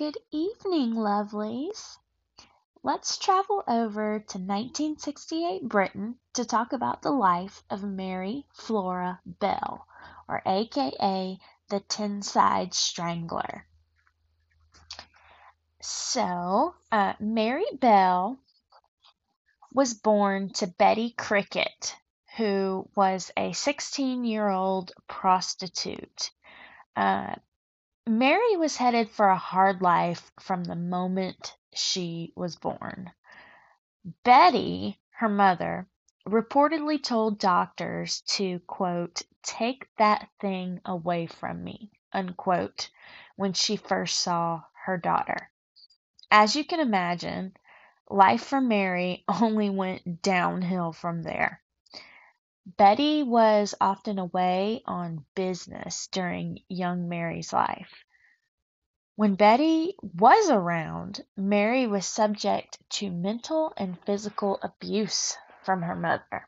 Good evening, lovelies. Let's travel over to 1968 Britain to talk about the life of Mary Flora Bell, or AKA the Tyneside Strangler. So, uh, Mary Bell was born to Betty Cricket, who was a 16 year old prostitute. Uh, Mary was headed for a hard life from the moment she was born. Betty, her mother, reportedly told doctors to, quote, take that thing away from me, unquote, when she first saw her daughter. As you can imagine, life for Mary only went downhill from there. Betty was often away on business during young Mary's life. When Betty was around, Mary was subject to mental and physical abuse from her mother.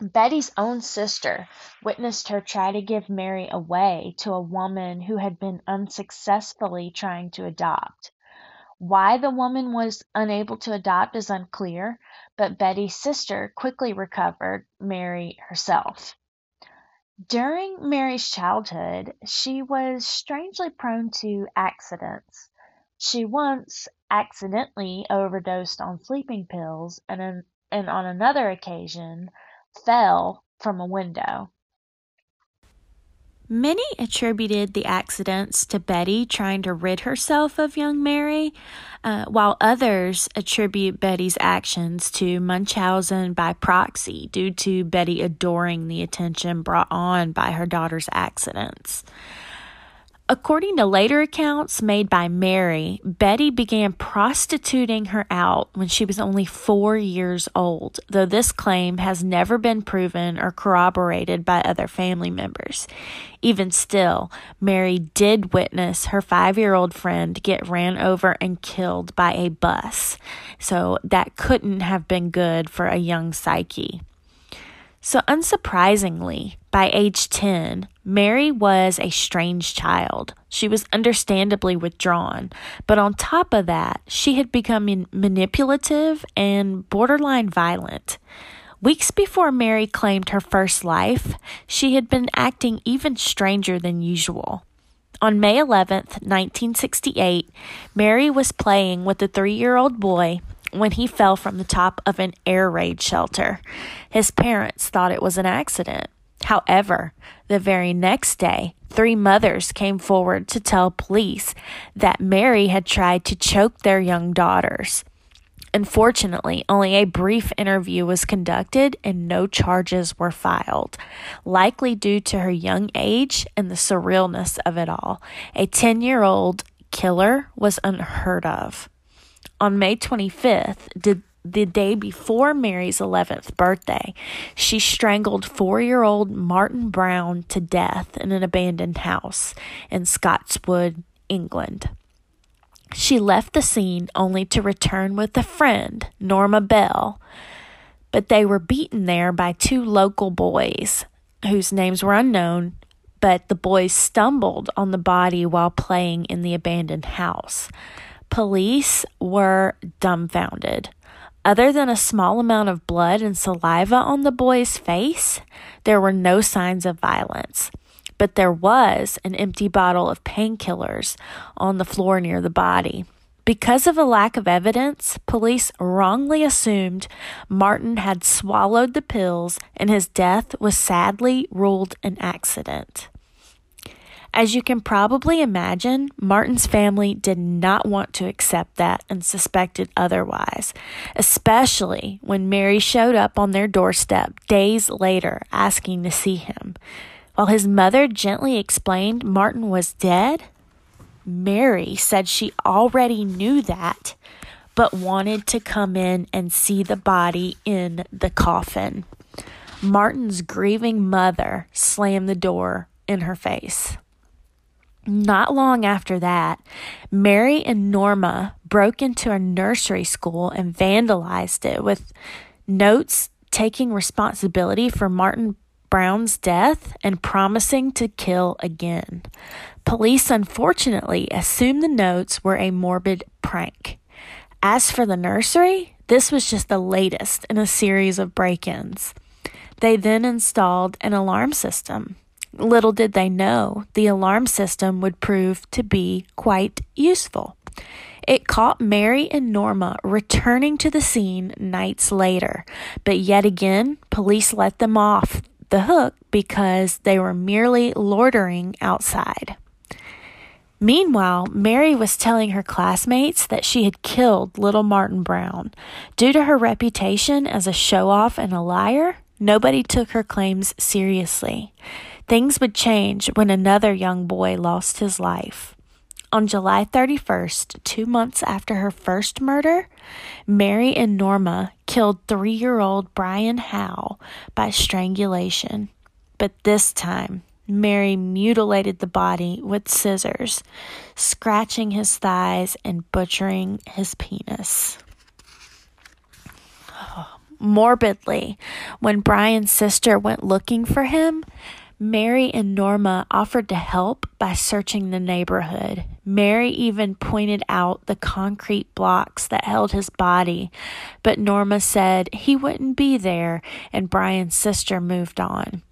Betty's own sister witnessed her try to give Mary away to a woman who had been unsuccessfully trying to adopt. Why the woman was unable to adopt is unclear, but Betty's sister quickly recovered Mary herself. During Mary's childhood, she was strangely prone to accidents. She once accidentally overdosed on sleeping pills and, and on another occasion fell from a window. Many attributed the accidents to Betty trying to rid herself of young Mary, uh, while others attribute Betty's actions to Munchausen by proxy due to Betty adoring the attention brought on by her daughter's accidents. According to later accounts made by Mary, Betty began prostituting her out when she was only four years old, though this claim has never been proven or corroborated by other family members. Even still, Mary did witness her five year old friend get ran over and killed by a bus, so that couldn't have been good for a young psyche. So, unsurprisingly, by age 10, Mary was a strange child. She was understandably withdrawn, but on top of that, she had become manipulative and borderline violent. Weeks before Mary claimed her first life, she had been acting even stranger than usual. On May 11th, 1968, Mary was playing with a three year old boy when he fell from the top of an air raid shelter. His parents thought it was an accident. However, the very next day, three mothers came forward to tell police that Mary had tried to choke their young daughters. Unfortunately, only a brief interview was conducted and no charges were filed, likely due to her young age and the surrealness of it all. A 10 year old killer was unheard of on May 25th, did the day before Mary's 11th birthday, she strangled four year old Martin Brown to death in an abandoned house in Scotswood, England. She left the scene only to return with a friend, Norma Bell, but they were beaten there by two local boys whose names were unknown, but the boys stumbled on the body while playing in the abandoned house. Police were dumbfounded. Other than a small amount of blood and saliva on the boy's face, there were no signs of violence. But there was an empty bottle of painkillers on the floor near the body. Because of a lack of evidence, police wrongly assumed Martin had swallowed the pills and his death was sadly ruled an accident. As you can probably imagine, Martin's family did not want to accept that and suspected otherwise, especially when Mary showed up on their doorstep days later asking to see him. While his mother gently explained Martin was dead, Mary said she already knew that, but wanted to come in and see the body in the coffin. Martin's grieving mother slammed the door in her face. Not long after that, Mary and Norma broke into a nursery school and vandalized it with notes taking responsibility for Martin Brown's death and promising to kill again. Police unfortunately assumed the notes were a morbid prank. As for the nursery, this was just the latest in a series of break ins. They then installed an alarm system. Little did they know the alarm system would prove to be quite useful. It caught Mary and Norma returning to the scene nights later, but yet again, police let them off the hook because they were merely loitering outside. Meanwhile, Mary was telling her classmates that she had killed little Martin Brown. Due to her reputation as a show off and a liar, nobody took her claims seriously. Things would change when another young boy lost his life. On July 31st, two months after her first murder, Mary and Norma killed three year old Brian Howe by strangulation. But this time, Mary mutilated the body with scissors, scratching his thighs and butchering his penis. Morbidly, when Brian's sister went looking for him, Mary and Norma offered to help by searching the neighborhood. Mary even pointed out the concrete blocks that held his body, but Norma said he wouldn't be there, and Brian's sister moved on.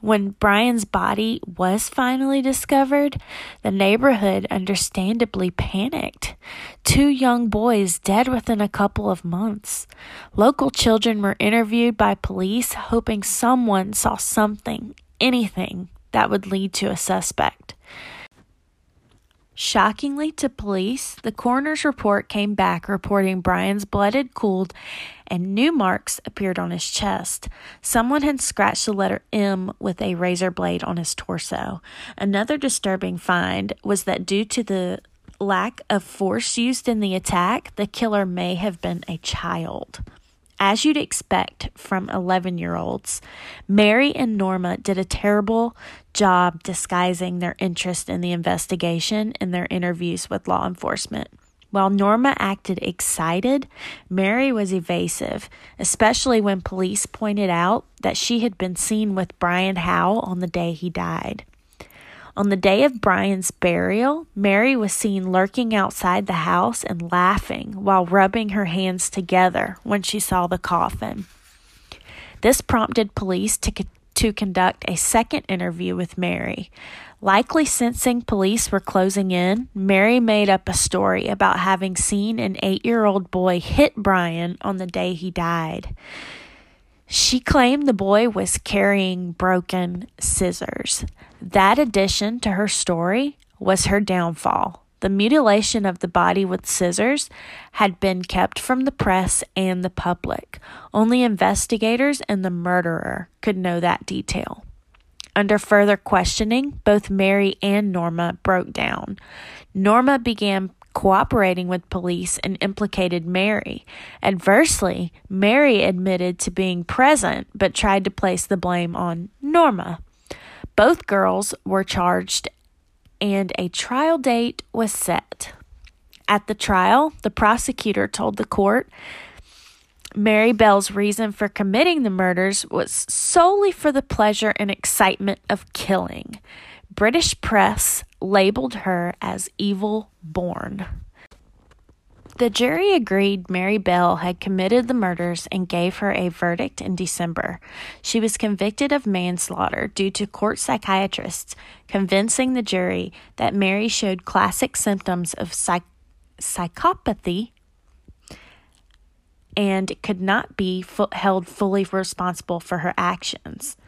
When Brian's body was finally discovered, the neighborhood understandably panicked. Two young boys dead within a couple of months. Local children were interviewed by police, hoping someone saw something anything that would lead to a suspect. Shockingly to police, the coroner's report came back reporting Brian's blood had cooled and new marks appeared on his chest. Someone had scratched the letter M with a razor blade on his torso. Another disturbing find was that due to the lack of force used in the attack, the killer may have been a child. As you'd expect from 11 year olds, Mary and Norma did a terrible job disguising their interest in the investigation in their interviews with law enforcement. While Norma acted excited, Mary was evasive, especially when police pointed out that she had been seen with Brian Howe on the day he died. On the day of Brian's burial, Mary was seen lurking outside the house and laughing while rubbing her hands together when she saw the coffin. This prompted police to, to conduct a second interview with Mary. Likely sensing police were closing in, Mary made up a story about having seen an eight year old boy hit Brian on the day he died. She claimed the boy was carrying broken scissors. That addition to her story was her downfall. The mutilation of the body with scissors had been kept from the press and the public. Only investigators and the murderer could know that detail. Under further questioning, both Mary and Norma broke down. Norma began cooperating with police and implicated Mary. Adversely, Mary admitted to being present but tried to place the blame on Norma. Both girls were charged and a trial date was set. At the trial, the prosecutor told the court Mary Bell's reason for committing the murders was solely for the pleasure and excitement of killing. British press labeled her as evil born. The jury agreed Mary Bell had committed the murders and gave her a verdict in December. She was convicted of manslaughter due to court psychiatrists convincing the jury that Mary showed classic symptoms of psych- psychopathy and could not be held fully responsible for her actions.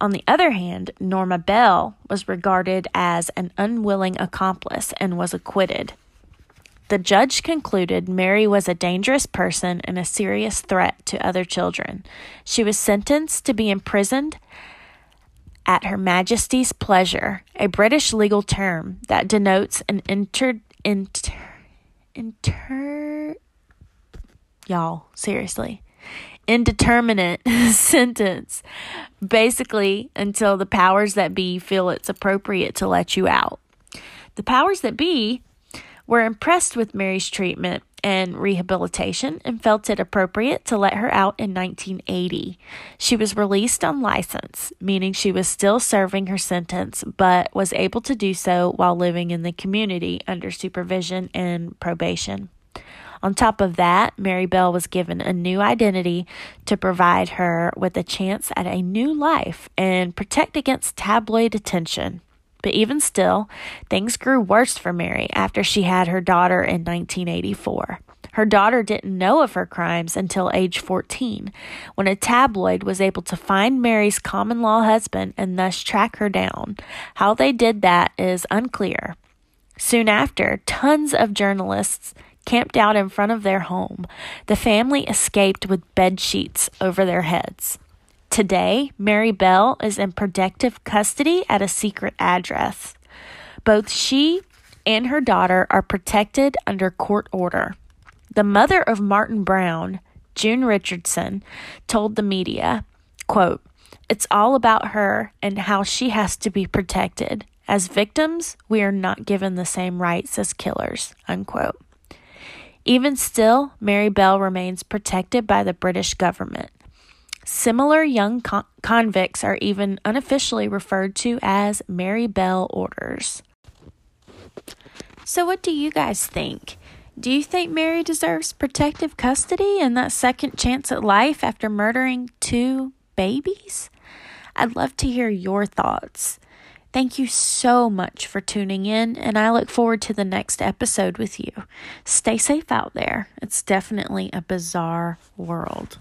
On the other hand, Norma Bell was regarded as an unwilling accomplice and was acquitted. The judge concluded Mary was a dangerous person and a serious threat to other children. She was sentenced to be imprisoned at Her Majesty's pleasure, a British legal term that denotes an inter, inter, inter y'all, seriously, indeterminate sentence, basically until the powers that be feel it's appropriate to let you out. The powers that be were impressed with Mary's treatment and rehabilitation and felt it appropriate to let her out in 1980. She was released on license, meaning she was still serving her sentence but was able to do so while living in the community under supervision and probation. On top of that, Mary Bell was given a new identity to provide her with a chance at a new life and protect against tabloid attention. But even still, things grew worse for Mary after she had her daughter in 1984. Her daughter didn't know of her crimes until age 14, when a tabloid was able to find Mary's common law husband and thus track her down. How they did that is unclear. Soon after, tons of journalists camped out in front of their home. The family escaped with bed sheets over their heads. Today, Mary Bell is in protective custody at a secret address. Both she and her daughter are protected under court order. The mother of Martin Brown, June Richardson, told the media, quote, It's all about her and how she has to be protected. As victims, we are not given the same rights as killers. Unquote. Even still, Mary Bell remains protected by the British government. Similar young con- convicts are even unofficially referred to as Mary Bell orders. So, what do you guys think? Do you think Mary deserves protective custody and that second chance at life after murdering two babies? I'd love to hear your thoughts. Thank you so much for tuning in, and I look forward to the next episode with you. Stay safe out there. It's definitely a bizarre world.